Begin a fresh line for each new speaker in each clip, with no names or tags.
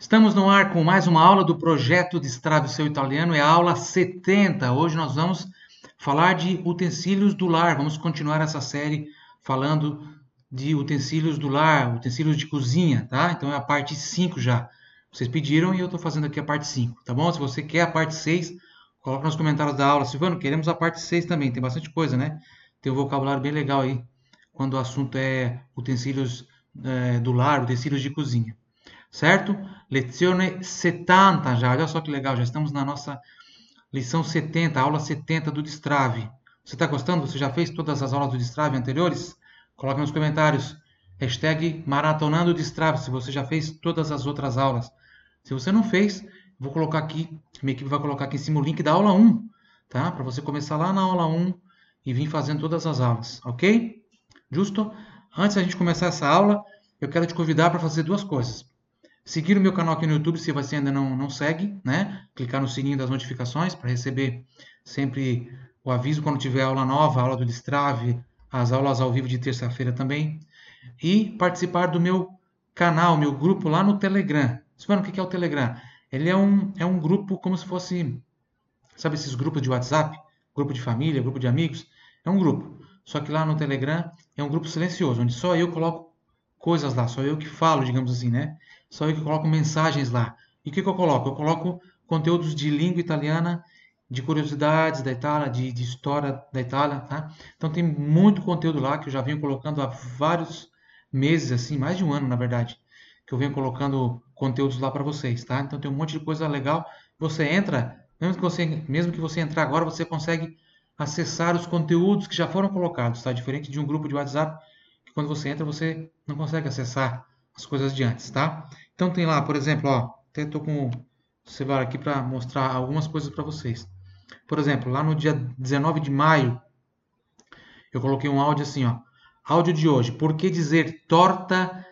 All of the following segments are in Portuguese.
Estamos no ar com mais uma aula do projeto Destrave Seu Italiano, é a aula 70. Hoje nós vamos falar de utensílios do lar. Vamos continuar essa série falando de utensílios do lar, utensílios de cozinha, tá? Então é a parte 5 já. Vocês pediram e eu estou fazendo aqui a parte 5, tá bom? Se você quer a parte 6, coloca nos comentários da aula. Silvano, queremos a parte 6 também, tem bastante coisa, né? Tem um vocabulário bem legal aí, quando o assunto é utensílios é, do lar, utensílios de cozinha certo? Lezione 70 já, olha só que legal, já estamos na nossa lição 70, aula 70 do Destrave. Você está gostando? Você já fez todas as aulas do Destrave anteriores? Coloque nos comentários. Hashtag Maratonando Destrave, se você já fez todas as outras aulas. Se você não fez, vou colocar aqui, minha equipe vai colocar aqui em cima o link da aula 1, tá? Para você começar lá na aula 1 e vir fazendo todas as aulas, ok? Justo? Antes da gente começar essa aula, eu quero te convidar para fazer duas coisas. Seguir o meu canal aqui no YouTube se você ainda não, não segue, né? Clicar no sininho das notificações para receber sempre o aviso quando tiver aula nova, aula do Destrave, as aulas ao vivo de terça-feira também. E participar do meu canal, meu grupo lá no Telegram. Silvano, o que é o Telegram? Ele é um, é um grupo como se fosse, sabe esses grupos de WhatsApp? Grupo de família, grupo de amigos? É um grupo. Só que lá no Telegram é um grupo silencioso, onde só eu coloco coisas lá, só eu que falo, digamos assim, né? Só eu que coloco mensagens lá. E o que, que eu coloco? Eu coloco conteúdos de língua italiana, de curiosidades da Itália, de, de, história da Itália, tá? Então tem muito conteúdo lá que eu já venho colocando há vários meses, assim, mais de um ano, na verdade, que eu venho colocando conteúdos lá para vocês, tá? Então tem um monte de coisa legal. Você entra, mesmo que você, mesmo que você entrar agora, você consegue acessar os conteúdos que já foram colocados, tá? Diferente de um grupo de WhatsApp, que quando você entra você não consegue acessar as coisas de antes, tá? Então tem lá, por exemplo, ó, até estou com o celular aqui para mostrar algumas coisas para vocês. Por exemplo, lá no dia 19 de maio, eu coloquei um áudio assim, ó. Áudio de hoje. Por que dizer torta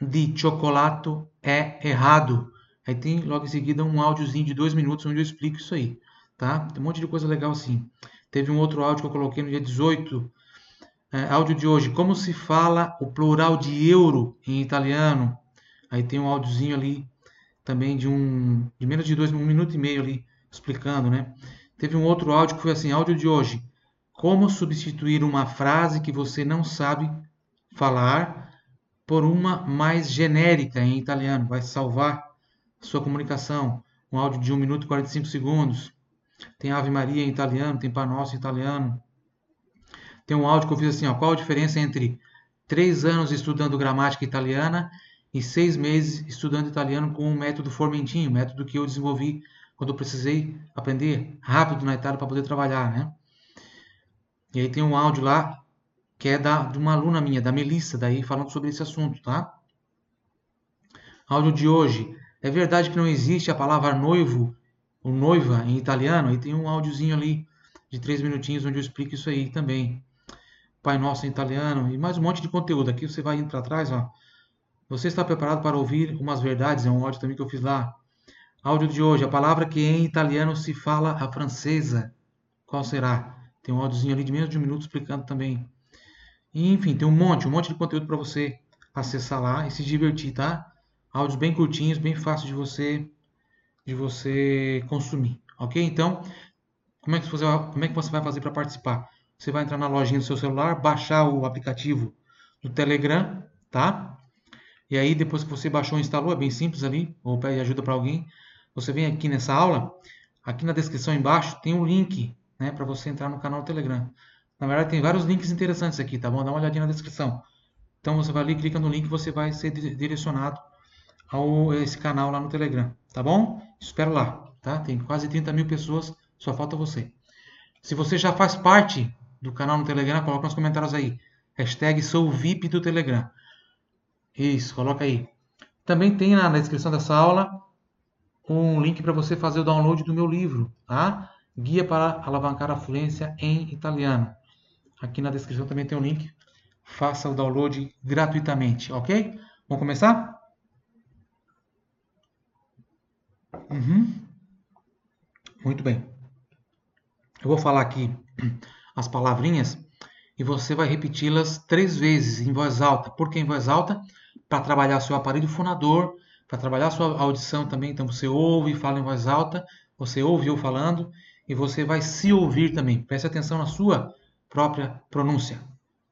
de chocolate é errado? Aí tem logo em seguida um áudiozinho de dois minutos onde eu explico isso aí, tá? Tem um monte de coisa legal assim. Teve um outro áudio que eu coloquei no dia 18 é, áudio de hoje, como se fala o plural de euro em italiano? Aí tem um áudiozinho ali também de um de menos de dois, um minuto e meio ali explicando, né? Teve um outro áudio que foi assim, áudio de hoje. Como substituir uma frase que você não sabe falar por uma mais genérica em italiano? Vai salvar sua comunicação. Um áudio de 1 minuto e 45 segundos. Tem Ave Maria em italiano, tem Pai Nosso em italiano. Tem um áudio que eu fiz assim, ó, qual a diferença entre três anos estudando gramática italiana e seis meses estudando italiano com o método Formentinho, método que eu desenvolvi quando eu precisei aprender rápido na Itália para poder trabalhar, né? E aí tem um áudio lá que é da, de uma aluna minha, da Melissa, daí falando sobre esse assunto, tá? Áudio de hoje. É verdade que não existe a palavra noivo ou noiva em italiano? Aí tem um áudiozinho ali de três minutinhos onde eu explico isso aí também. Pai Nosso em italiano e mais um monte de conteúdo. Aqui você vai indo para trás, ó. Você está preparado para ouvir umas verdades? É um áudio também que eu fiz lá. Áudio de hoje. A palavra que em italiano se fala a francesa. Qual será? Tem um áudiozinho ali de menos de um minuto explicando também. Enfim, tem um monte, um monte de conteúdo para você acessar lá e se divertir, tá? Áudios bem curtinhos, bem fácil de você de você consumir, ok? Então, como é que você, como é que você vai fazer para participar? Você vai entrar na lojinha do seu celular, baixar o aplicativo do Telegram, tá? E aí, depois que você baixou e instalou, é bem simples ali, ou pede ajuda para alguém, você vem aqui nessa aula, aqui na descrição embaixo tem um link, né, para você entrar no canal do Telegram. Na verdade, tem vários links interessantes aqui, tá bom? Dá uma olhadinha na descrição. Então, você vai ali, clica no link, você vai ser direcionado ao esse canal lá no Telegram, tá bom? Espero lá, tá? Tem quase 30 mil pessoas, só falta você. Se você já faz parte do canal no Telegram, coloca nos comentários aí. Hashtag sou VIP do Telegram. Isso, coloca aí. Também tem na descrição dessa aula um link para você fazer o download do meu livro, tá? Guia para alavancar a fluência em italiano. Aqui na descrição também tem um link. Faça o download gratuitamente, ok? Vamos começar? Uhum. Muito bem. Eu vou falar aqui as palavrinhas e você vai repeti-las três vezes em voz alta. Por que em voz alta? Para trabalhar seu aparelho fonador, para trabalhar sua audição também. Então você ouve e fala em voz alta, você ouve eu falando e você vai se ouvir também. Preste atenção na sua própria pronúncia.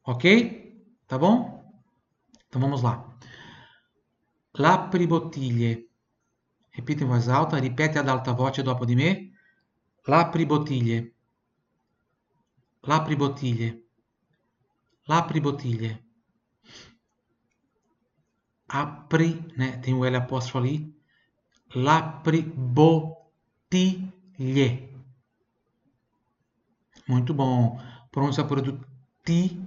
Ok? Tá bom? Então vamos lá. L'apri bottiglie. Repita em voz alta, ripete ad alta voce dopo di me. L'apri bottiglie. L'apri bottiglie. L'apri bottiglie. Apri, né? Tem o L apóstrofo ali. L'apri bottiglie. Muito bom. Pronúncia pura do ti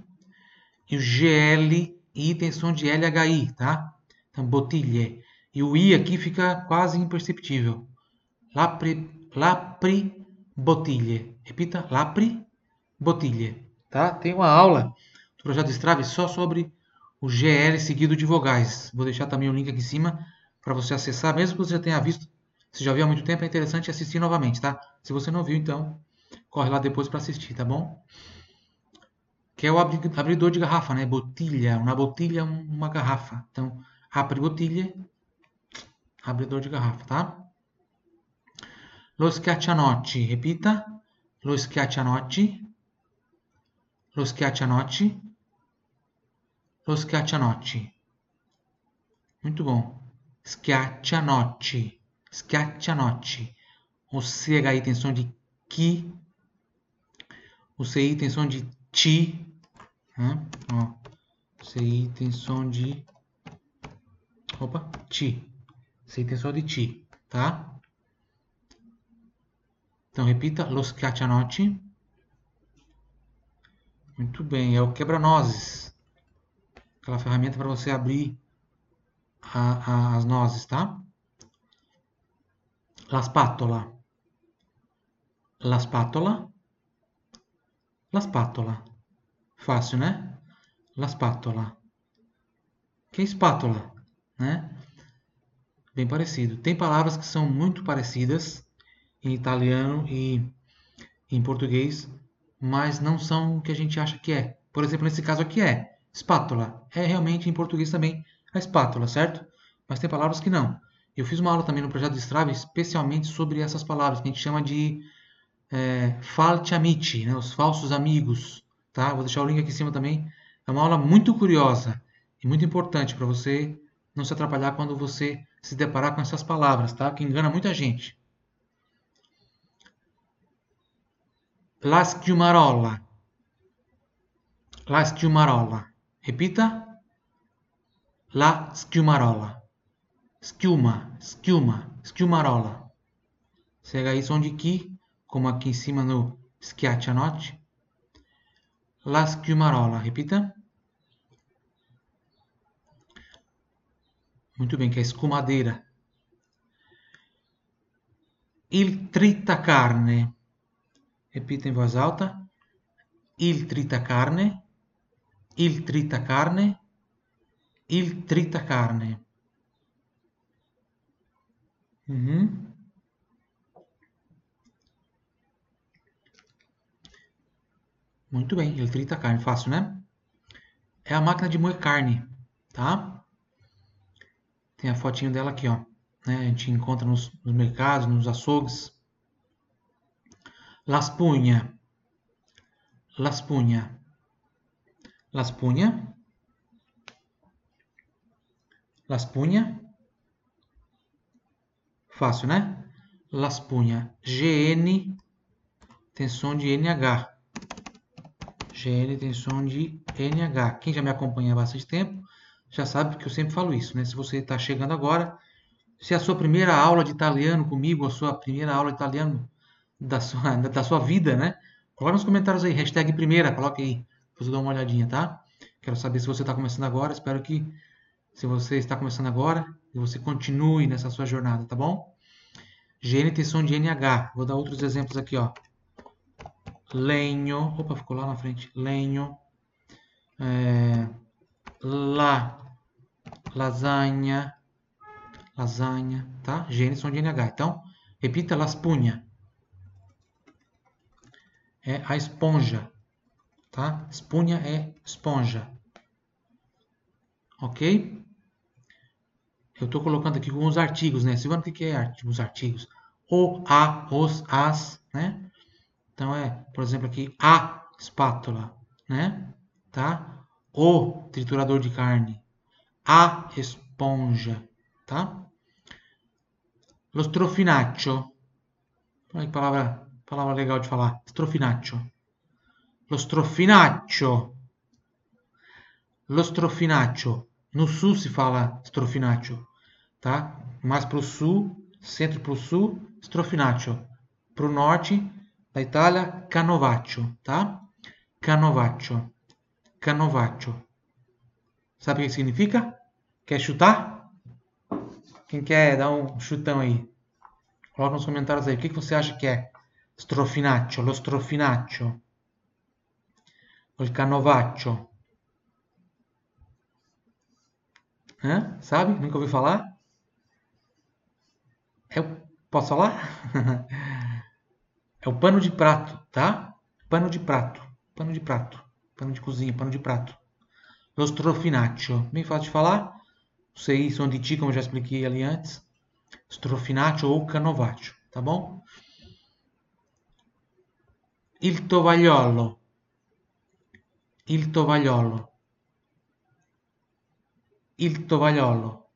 e o GL I tem som de LHI, tá? Então, botilhe. E o I aqui fica quase imperceptível. Lapri, lapri botilhe. Repita, lapri botilhe. Tá? Tem uma aula do projeto Strave só sobre o GL seguido de vogais. Vou deixar também o link aqui em cima para você acessar, mesmo que você já tenha visto. Se já viu há muito tempo, é interessante assistir novamente, tá? Se você não viu, então, corre lá depois para assistir, tá bom? Que é o abridor de garrafa, né? Botilha. Uma botilha, uma garrafa. Então, abre botilha, abridor de garrafa, tá? Lo schiaccianotti. Repita. Lo schiaccianotti. Lo schiaccianotti. Lo schiaccianotti. Muito bom. Schiaccianotti. Schiaccianotti. O CHI tem som de ki. O CI tem som de ti. Né? Ó, CI tem som de. Opa, ti. CI tem som de ti, tá? Então repita, lo schiaccianotti. Muito bem, é o quebra-nozes. Aquela ferramenta para você abrir a, a, as nozes, tá? La spatola. La spatola. La spatola. Fácil, né? La spatola. Que é espátula, né? Bem parecido. Tem palavras que são muito parecidas em italiano e em português, mas não são o que a gente acha que é. Por exemplo, nesse caso aqui é espátula. É realmente em português também a espátula, certo? Mas tem palavras que não. Eu fiz uma aula também no projeto de Strava especialmente sobre essas palavras que a gente chama de é, amici, né, os falsos amigos. Tá? Vou deixar o link aqui em cima também. É uma aula muito curiosa e muito importante para você não se atrapalhar quando você se deparar com essas palavras, tá? que engana muita gente. La schiumarola. La schiumarola. Repita. La schiumarola. Schiuma, schiuma, schiumarola. CHI som de que como aqui em cima no schiaccianotti. La schiumarola, repita. Muito bem, que é escumadeira. Il tritacarne. Repita em voz alta. Il tritacarne. Il tritacarne. Il tritacarne. Uhum. Muito bem, ele frita carne, fácil, né? É a máquina de moer carne, tá? Tem a fotinho dela aqui, ó. Né? A gente encontra nos, nos mercados, nos açougues. Las punha. Las punha. Las punha. Las punha. Fácil, né? Las punha. GN tem som de NH. GN tem som de NH. Quem já me acompanha há bastante tempo já sabe que eu sempre falo isso, né? Se você está chegando agora, se a sua primeira aula de italiano comigo, a sua primeira aula de italiano da sua, da sua vida, né? Coloque nos comentários aí, hashtag primeira, coloque aí, depois eu uma olhadinha, tá? Quero saber se você está começando agora, espero que se você está começando agora, você continue nessa sua jornada, tá bom? GN som de NH. Vou dar outros exemplos aqui, ó legno, opa, ficou lá na frente, legno, é, la, lasagna, lasagna, tá? Gene são de NH. Então, repita, las punha. É a esponja, tá? Espunha é esponja. Ok? eu estou colocando aqui os artigos, né? Silvano, o que é os artigos? O, a, os, as, né? Então é, por exemplo, aqui a espátula, né? Tá? O triturador de carne, a esponja, tá? Lo strofinaccio. Olha que palavra, palavra legal de falar. Strofinaccio. Lo strofinaccio. Lo strofinaccio. No sul se fala strofinaccio, tá? Mais para o sul, centro para o sul, strofinaccio. Para o norte da Itália, canovaccio, tá? Canovaccio. Canovaccio. Sabe o que significa? Quer chutar? Quem quer dar um chutão aí? Coloca nos comentários aí. O que você acha que é? Strofinaccio, lo strofinaccio. O canovaccio. Hã? Sabe? Nunca ouviu falar? É o... Posso falar? é o pano de prato, tá? Pano de prato. Pano de prato. Pano de cozinha, pano de prato. Lo strofinaccio. Bem fácil de falar. Sei, são de ti, como eu já expliquei ali antes. Strofinaccio ou canovaccio, tá bom? Il tovagliolo. Il tovagliolo. Il tovagliolo.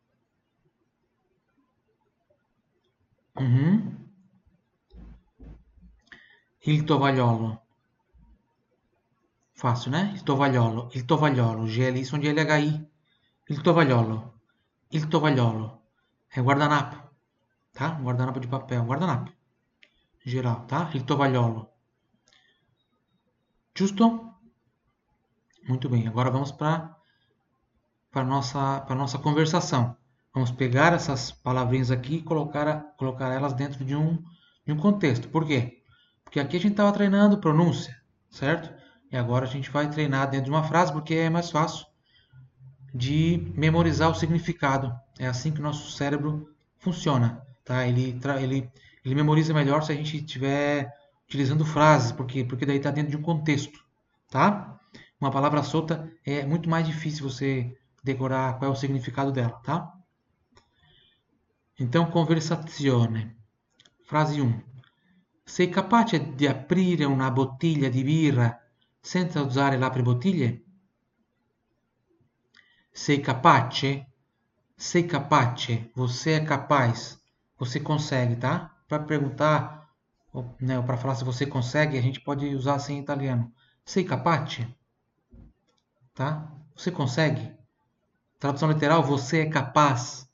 Uhum. Il tovagliolo. Fácil, né? Il tovagliolo. Il tovagliolo. GLI sono GLHI. Il tovagliolo. Il tovagliolo. É guardanapo. Tá? Guardanapo de papel. Guardanapo. Geral, tá? Il tovagliolo. Justo? Muito bem. Agora vamos para para nossa nossa conversação. Vamos pegar essas palavrinhas aqui e colocar colocar elas dentro de um de um contexto. Por quê? Porque aqui a gente estava treinando pronúncia, certo? E agora a gente vai treinar dentro de uma frase porque é mais fácil de memorizar o significado. É assim que o nosso cérebro funciona, tá? Ele ele ele memoriza melhor se a gente estiver utilizando frases, porque porque daí está dentro de um contexto, tá? Uma palavra solta é muito mais difícil você decorar qual é o significado dela, tá? Então, conversazione. Frase 1. Sei capace di aprire una bottiglia di birra senza usare l'apribottiglie? Sei capace? Sei capace. Você é capaz. Você consegue, tá? Para perguntar, né, para falar se você consegue, a gente pode usar assim em italiano. Sei capace? Tá? Você consegue? Tradução literal, você é capaz.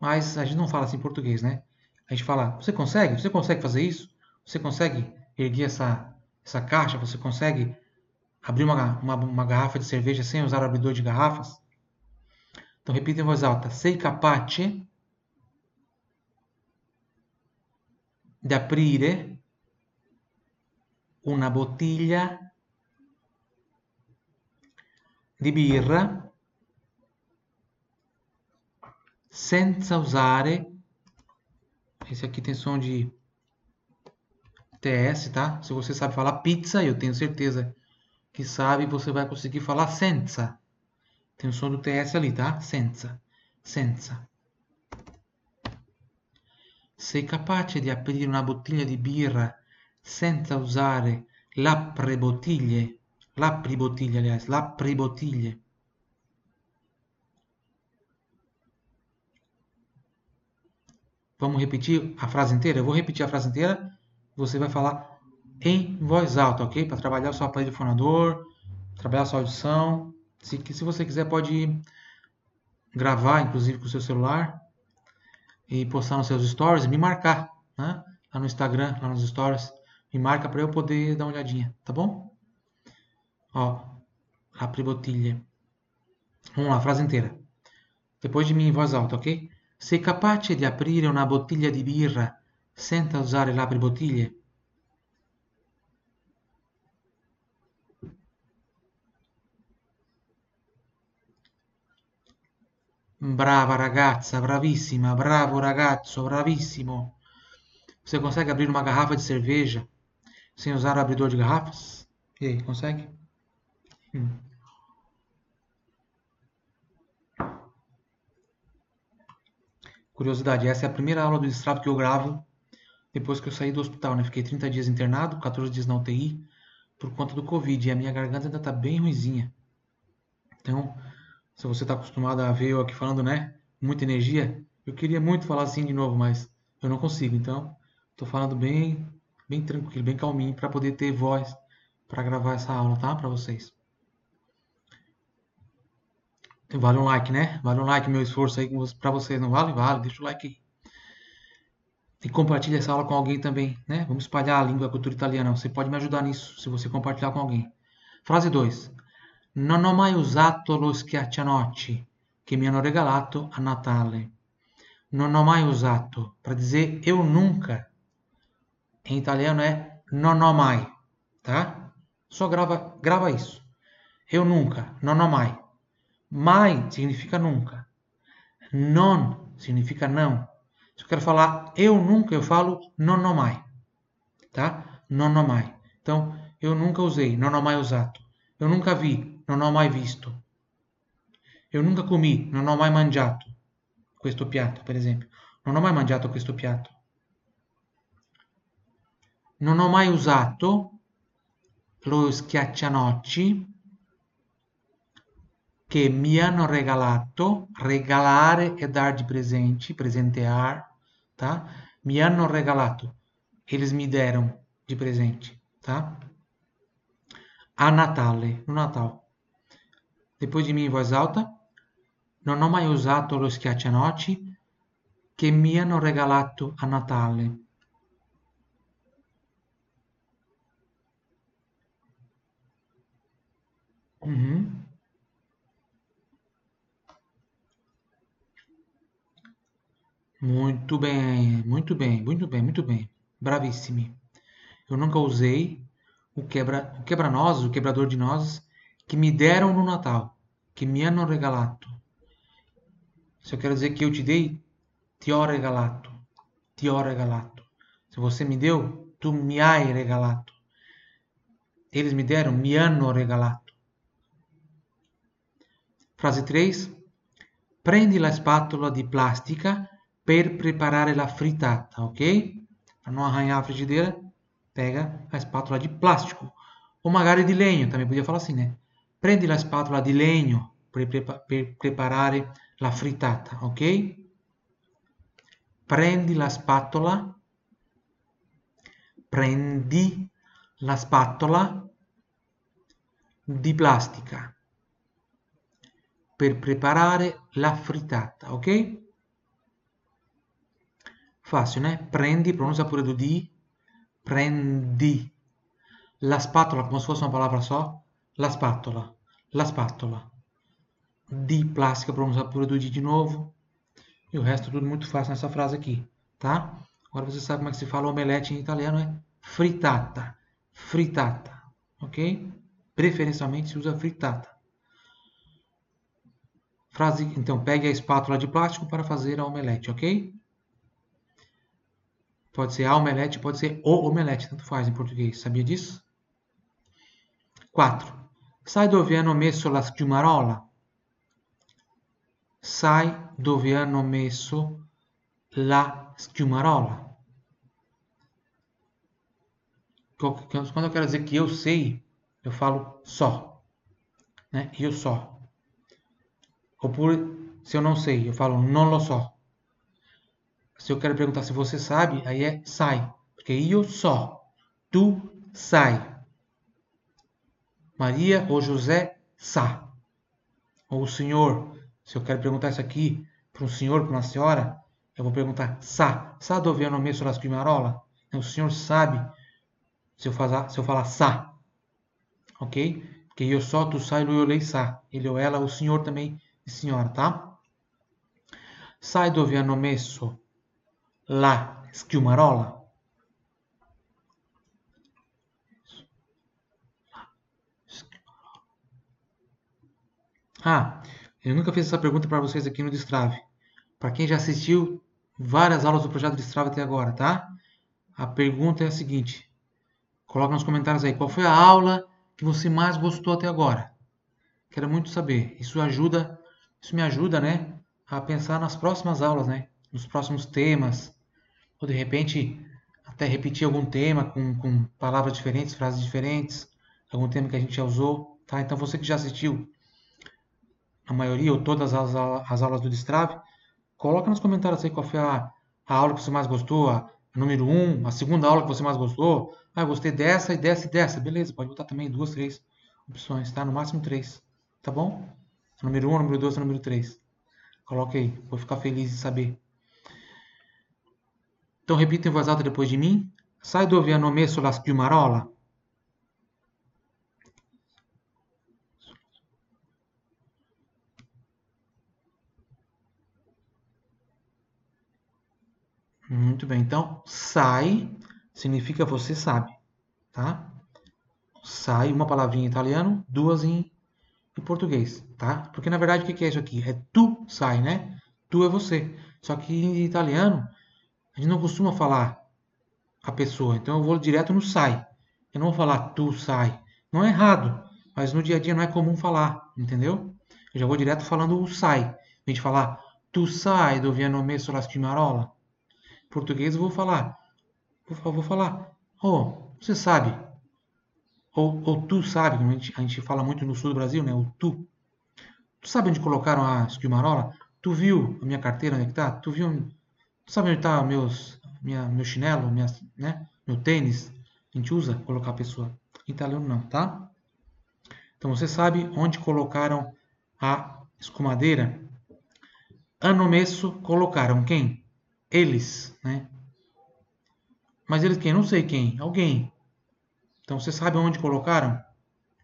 Mas a gente não fala assim em português, né? A gente fala, você consegue? Você consegue fazer isso? Você consegue erguer essa, essa caixa? Você consegue abrir uma, uma, uma garrafa de cerveja sem usar abridor de garrafas? Então, repita em voz alta. Sei capace di aprire una bottiglia di birra senza usare. Esse aqui tem som de TS, tá? Se você sabe falar pizza, eu tenho certeza que sabe, você vai conseguir falar senza. Tem o som do TS ali, tá? Senza. Senza. Sei capace di aprire una bottiglia di birra senza usare l'apribottiglie? L'apribottiglie, aliás, l'apribottiglie. Vamos repetir a frase inteira? Eu vou repetir a frase inteira. Você vai falar em voz alta, ok? Para trabalhar o seu aparelho fonador, trabalhar a sua audição. Se, se você quiser, pode gravar, inclusive, com o seu celular e postar nos seus stories me marcar, né? Lá no Instagram, lá nos stories. Me marca para eu poder dar uma olhadinha, tá bom? Ó, apri bottiglie. Vamos lá, frase inteira. Depois de mim em voz alta, ok? Sei capace di aprire una bottiglia di birra senza usare l'apribottiglie? Brava ragazza, bravissima, bravo ragazzo, bravissimo. Você consegue abrir uma garrafa de cerveja sem usar o abridor de garrafas? E aí, consegue? Hum. Curiosidade, essa é a primeira aula do Strava que eu gravo depois que eu saí do hospital, né? Fiquei 30 dias internado, 14 dias na UTI por conta do Covid e a minha garganta ainda tá bem ruizinha. Então, se você está acostumado a ver eu aqui falando, né? Muita energia, eu queria muito falar assim de novo, mas eu não consigo. Então, estou falando bem, bem tranquilo, bem calminho para poder ter voz para gravar essa aula, tá? Para vocês. Vale um like, né? Vale um like meu esforço aí para vocês, não vale? Vale, deixa o like aí. E compartilhe essa aula com alguém também, né? Vamos espalhar a língua, a cultura italiana. Você pode me ajudar nisso, se você compartilhar com alguém. Frase 2. Non ho mai usato lo schiaccianoci che mi hanno regalato a Natale. Non ho mai usato, para dizer eu nunca. Em italiano é non ho mai, tá? Só grava, grava isso. Eu nunca, non ho mai. Mai significa nunca. Non significa não. Se eu quero falar eu nunca, eu falo non ho mai. Tá? Non ho mai. Então, eu nunca usei, non ho mai usato. Eu nunca vi, non ho mai visto. Eu nunca comi, non ho mai mangiato questo piatto, per esempio. Non ho mai mangiato questo piatto. Non ho mai usato lo schiaccianocci che mi hanno regalato, regalare e dar de presente, presentear, tá? Mi hanno regalato, eles me deram de presente, tá? A Natale, no Natal. Depois de mim em voz alta, non ho mai usato lo schiaccianoci che mi hanno regalato a Natale. Uhum. Muito bem, muito bem, muito bem, muito bem. Bravíssimo. Eu nunca usei o quebra, o quebra-nozes, o quebrador de nozes que me deram no Natal, que me hanno regalato. Se eu quero dizer que eu te dei, ti ho regalato, ti ho regalato. Se você me deu, tu mi hai regalato. Eles me deram, mi hanno regalato. Frase 3. Prendi la spatola di plastica per preparare la frittata, ok? Para não arranhar a frigideira, pega a espátula de plástico. Ou magari di legno, também podia falar assim, né? Prendi la spatola di legno per, prepa per preparare la frittata, ok? Prendi la spatola, prendi la spatola di plastica per preparare la frittata, ok? Fácil, né? Prendi, pronuncia pure do di. Prendi. La spatola, como se fosse uma palavra só. La spatola. La spatola. Di plástica, pronuncia pure do di de novo. E o resto tudo muito fácil nessa frase aqui, tá? Agora você sabe como é que se fala omelete em italiano, é frittata. Frittata, ok? Preferencialmente se usa frittata. Frase, então, pegue a espátula de plástico para fazer a omelete, ok? Pode ser a omelete, pode ser o omelete, tanto faz em português. Sabia disso? 4. Sai dove hanno messo la schiumarola? Sai dove hanno messo la schiumarola? Quando eu quero dizer que eu sei, eu falo só. Né? Eu só. Ou por, se eu não sei, eu falo non lo so. Se eu quero perguntar se você sabe, aí é sai. Porque eu só. Tu sai. Maria ou José sa. Ou o senhor. Se eu quero perguntar isso aqui para um senhor, para uma senhora, eu vou perguntar sa. Sa dove hanno messo la schiumarola? O senhor sabe se eu, fazer, se eu falar sa. Ok? Porque eu só, tu sai, ou lei sa. Ele ou ela, o senhor também e senhora, tá? Sai dove hanno messo la schiumarola? Ah, eu nunca fiz essa pergunta para vocês aqui no Destrave. Para quem já assistiu várias aulas do projeto Destrave até agora, tá? A pergunta é a seguinte: coloca nos comentários aí qual foi a aula que você mais gostou até agora. Quero muito saber. Isso ajuda, isso me ajuda, né, a pensar nas próximas aulas, né? nos próximos temas, ou de repente até repetir algum tema com, com palavras diferentes, frases diferentes, algum tema que a gente já usou, tá? Então você que já assistiu a maioria ou todas as, as aulas do Destrave, coloca nos comentários aí qual foi a, a aula que você mais gostou, a, a número 1, um, a segunda aula que você mais gostou. Ah, eu gostei dessa e dessa e dessa. Beleza, pode botar também duas, três opções, tá? No máximo três, tá bom? Número 1, um, número 2, número 3. Coloque aí, vou ficar feliz de saber. Então repita em voz alta depois de mim. Sai dove hanno messo la schiumarola? Muito bem, então sai significa você sabe, tá? Sai uma palavrinha em italiano, duas em, em português, tá? Porque na verdade o que é isso aqui? É tu sai, né? Tu é você. Só que em italiano a gente não costuma falar a pessoa, então eu vou direto no sai. Eu não vou falar tu sai. Não é errado, mas no dia a dia não é comum falar, entendeu? Eu já vou direto falando o sai. A gente falar tu sai do hanno messo la stimarola português eu vou falar. Vou, vou falar. Oh, você sabe. Ou, ou tu sabe, a gente, a gente fala muito no sul do Brasil, né? O tu. Tu sabe onde colocaram a esquimarola? Tu viu a minha carteira onde é que tá? Tu viu. Tu sabe onde tá meus, minha, meu chinelo, minha, né? meu tênis? A gente usa colocar a pessoa. Em italiano não, tá? Então você sabe onde colocaram a escumadeira? Ano messo colocaram quem? Eles, né? Mas eles quem? Não sei quem. Alguém. Então você sabe onde colocaram?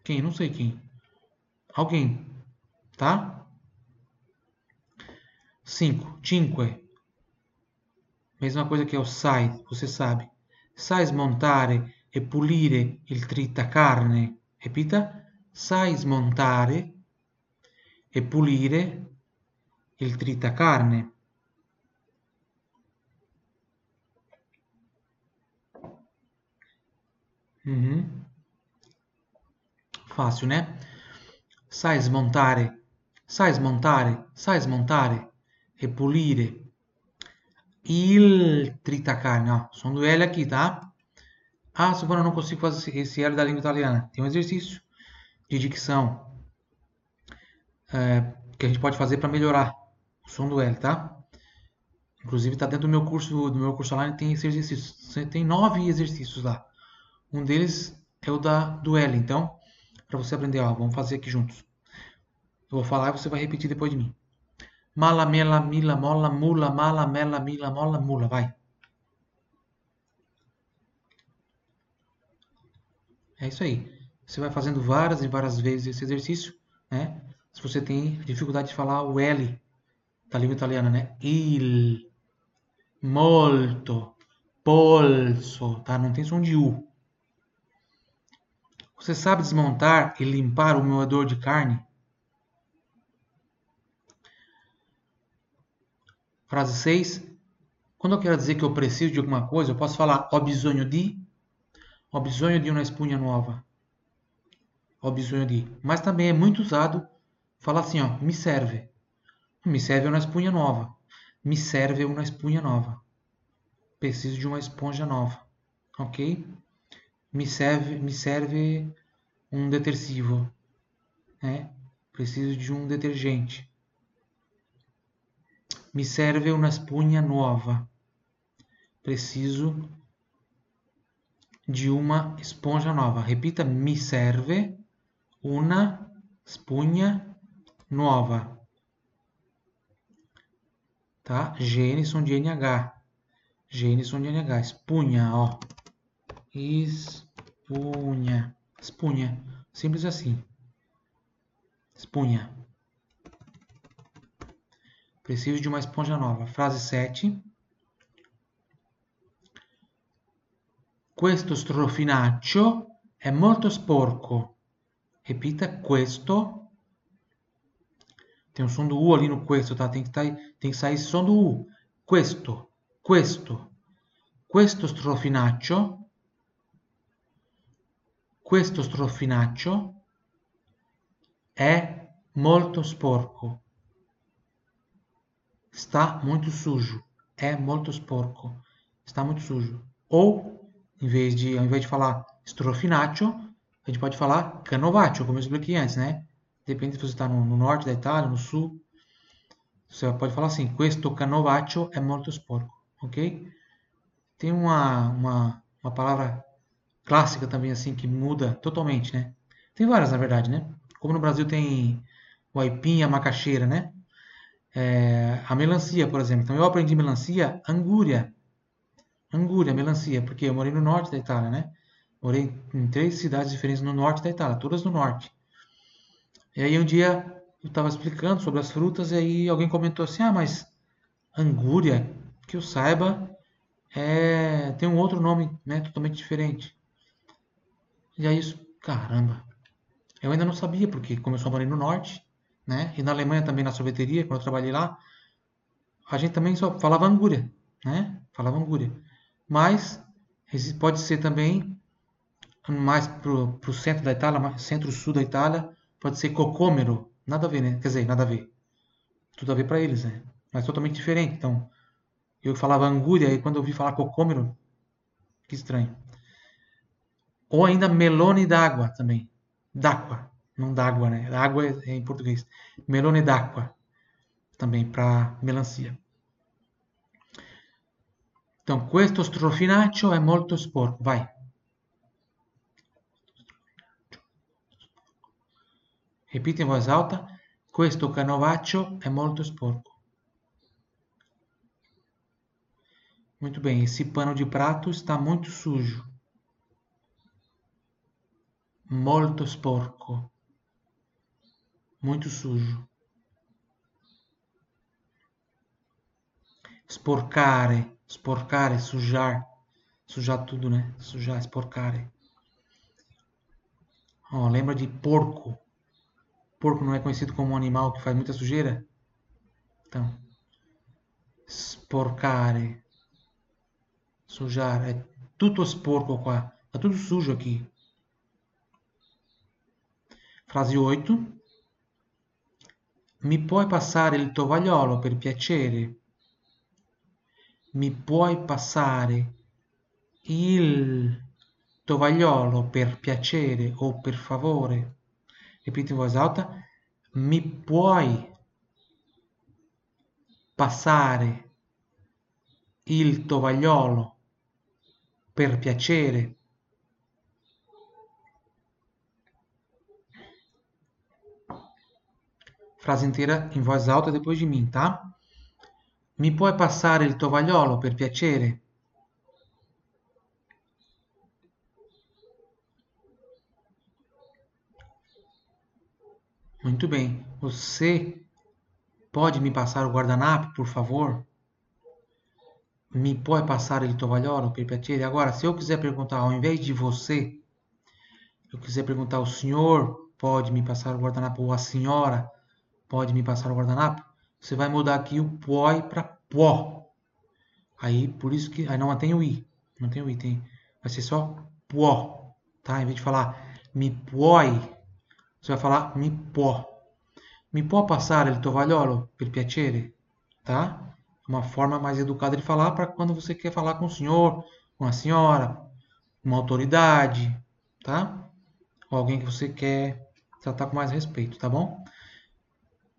Quem? Não sei quem. Alguém. Tá? 5. Cinque. Mesma coisa que é o sai, você sabe. Sai smontare e pulire il tritacarne. Repita. Sai smontare e pulire il tritacarne. Uhum. Fácil, né? Sai smontare, sai smontare, sai smontare e pulire il tritacarne. Ó, som do L aqui, tá? Ah, Silvana, não consigo fazer esse L da língua italiana. Tem um exercício de dicção é, que a gente pode fazer para melhorar o som do L, tá? Inclusive, está dentro do meu curso, do meu curso online, tem esse exercício. Tem nove exercícios lá. Um deles é o da do L. Então, para você aprender, ó, vamos fazer aqui juntos. Eu vou falar e você vai repetir depois de mim. Mala, mela, mila, mola, mula, mala, mela, mila, mola, mula. Vai. É isso aí. Você vai fazendo várias e várias vezes esse exercício, né? Se você tem dificuldade de falar o L da língua italiana, né? Il, molto, polso, tá? Não tem som de U. Você sabe desmontar e limpar o moedor de carne? Frase 6. Quando eu quero dizer que eu preciso de alguma coisa, eu posso falar ho bisogno di, ho bisogno di una espugna nuova. Ho bisogno di. Mas também é muito usado falar assim, ó, me serve. Me serve uma espuma nova. Me serve uma espuma nova. Preciso de uma esponja nova. Ok? Me serve, me serve um detersivo, né? Preciso de um detergente. Me serve uma espuma nova. Preciso de uma esponja nova. Repita, me serve uma espuma nova. Tá? Gênison de NH. Gênison de NH. Espunha, ó. Espunha. Espunha. Simples assim. Espunha. Preciso de uma esponja nova. Frase 7. Questo strofinaccio è molto sporco. Repita, questo. Tem um som do U ali no questo, tá? Tem que, tá, tem que sair esse som do U. Questo, questo. Questo strofinaccio questo strofinaccio è molto sporco. Está muito sujo. é molto sporco. Está muito sujo. Ou, em vez de, ao invés de falar strofinaccio, a gente pode falar canovaccio, como eu expliquei antes, né? Depende se você está no, no, norte da Itália, no sul. Você pode falar assim, questo canovaccio è molto sporco, ok? Tem uma, uma, uma palavra clássica também, assim, que muda totalmente, né? Tem várias, na verdade, né? Como no Brasil tem o aipim a macaxeira, né? É, a melancia, por exemplo. Então, eu aprendi melancia, angúria. Angúria, melancia, porque eu morei no norte da Itália, né? Morei em três cidades diferentes no norte da Itália, todas no norte. E aí um dia eu estava explicando sobre as frutas e aí alguém comentou assim, ah, mas angúria, que eu saiba, é, tem um outro nome, né, totalmente diferente. E aí, isso, caramba, eu ainda não sabia, porque como eu só morei no norte, né, e na Alemanha também na sorveteria, quando eu trabalhei lá, a gente também só falava angúria, né, falava angúria. Mas pode ser também mais pro, pro centro da Itália, centro-sul da Itália, pode ser cocômero. Nada a ver, né? Quer dizer, nada a ver. Tudo a ver para eles, né? Mas totalmente diferente. Então, eu falava angúria e quando eu ouvi falar cocômero, que estranho. Ou ainda melone d'água também. D'água. Não d'água, né? Água é, é em português. Melone d'água. Também para melancia. Então, questo strofinaccio è molto sporco. Vai. Repita em voz alta. Questo canovaccio è molto sporco. Muito bem, esse pano de prato está muito sujo. Molto sporco. Muito sujo. Sporcare. Sporcare, sujar. Sujar tudo, né? Sujar, sporcare. Ó, lembra de porco porco não é conhecido como um animal que faz muita sujeira? Então, sporcare, sujar, é tudo sporco qua, tá tudo sujo aqui. Frase 8. Mi puoi passare il tovagliolo per piacere? Mi puoi passare il tovagliolo per piacere o per favore? Repita em voz alta. Mi puoi passare il tovagliolo per piacere? Frase inteira em voz alta depois de mim, tá? Mi puoi passare il tovagliolo per piacere? Muito bem. Você pode me passar o guardanapo, por favor? Me pode passar ele tovalhola, per piacere? Agora, se eu quiser perguntar, ao invés de você, eu quiser perguntar, o senhor pode me passar o guardanapo, ou a senhora pode me passar o guardanapo, você vai mudar aqui o poi para pó. Aí, por isso que... Aí não tem o i. Não tem o i, tem... Vai ser só pó, tá? Em vez de falar me puoi você vai falar mi può. Mi può passare il tovagliolo per piacere? Tá? Uma forma mais educada de falar para quando você quer falar com o senhor, com a senhora, uma autoridade, tá? Ou alguém que você quer tratar com mais respeito, tá bom?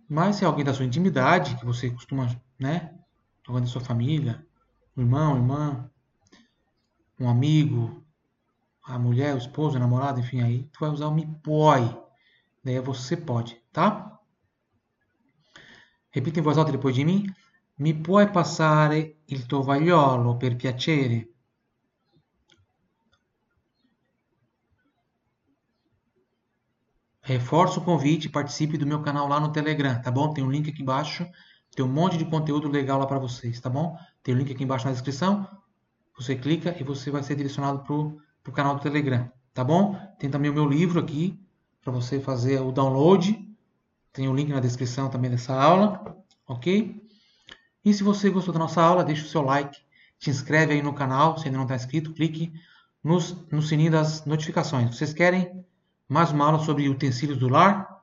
Mas se é alguém da sua intimidade, que você costuma, né? Alguém da sua família, um irmão, irmã, um amigo, a mulher, o esposo, a namorada, enfim, aí tu vai usar o me puoi. Daí você pode, tá? Repita em voz alta depois de mim. Mi puoi passare il tovagliolo per piacere? Reforço o convite, participe do meu canal lá no Telegram, tá bom? Tem um link aqui embaixo, tem um monte de conteúdo legal lá para vocês, tá bom? Tem o um link aqui embaixo na descrição, você clica e você vai ser direcionado para o canal do Telegram, tá bom? Tem também o meu livro aqui, para você fazer o download. Tem o um link na descrição também dessa aula, ok? E se você gostou da nossa aula, deixa o seu like, se inscreve aí no canal, se ainda não está inscrito, clique nos, no sininho das notificações. Vocês querem mais uma aula sobre utensílios do lar?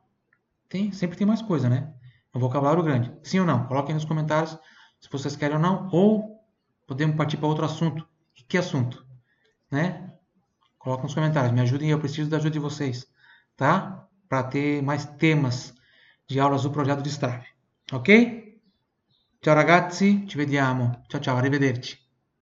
Tem, sempre tem mais coisa, né? Um vocabulário grande. Sim ou não? Coloquem nos comentários se vocês querem ou não, ou podemos partir para outro assunto. Que assunto? Né? Coloca nos comentários, me ajudem, eu preciso da ajuda de vocês, tá? Para ter mais temas de aulas do projeto de Strave, ok? Ciao ragazzi, ci vediamo. Ciao ciao, arrivederci.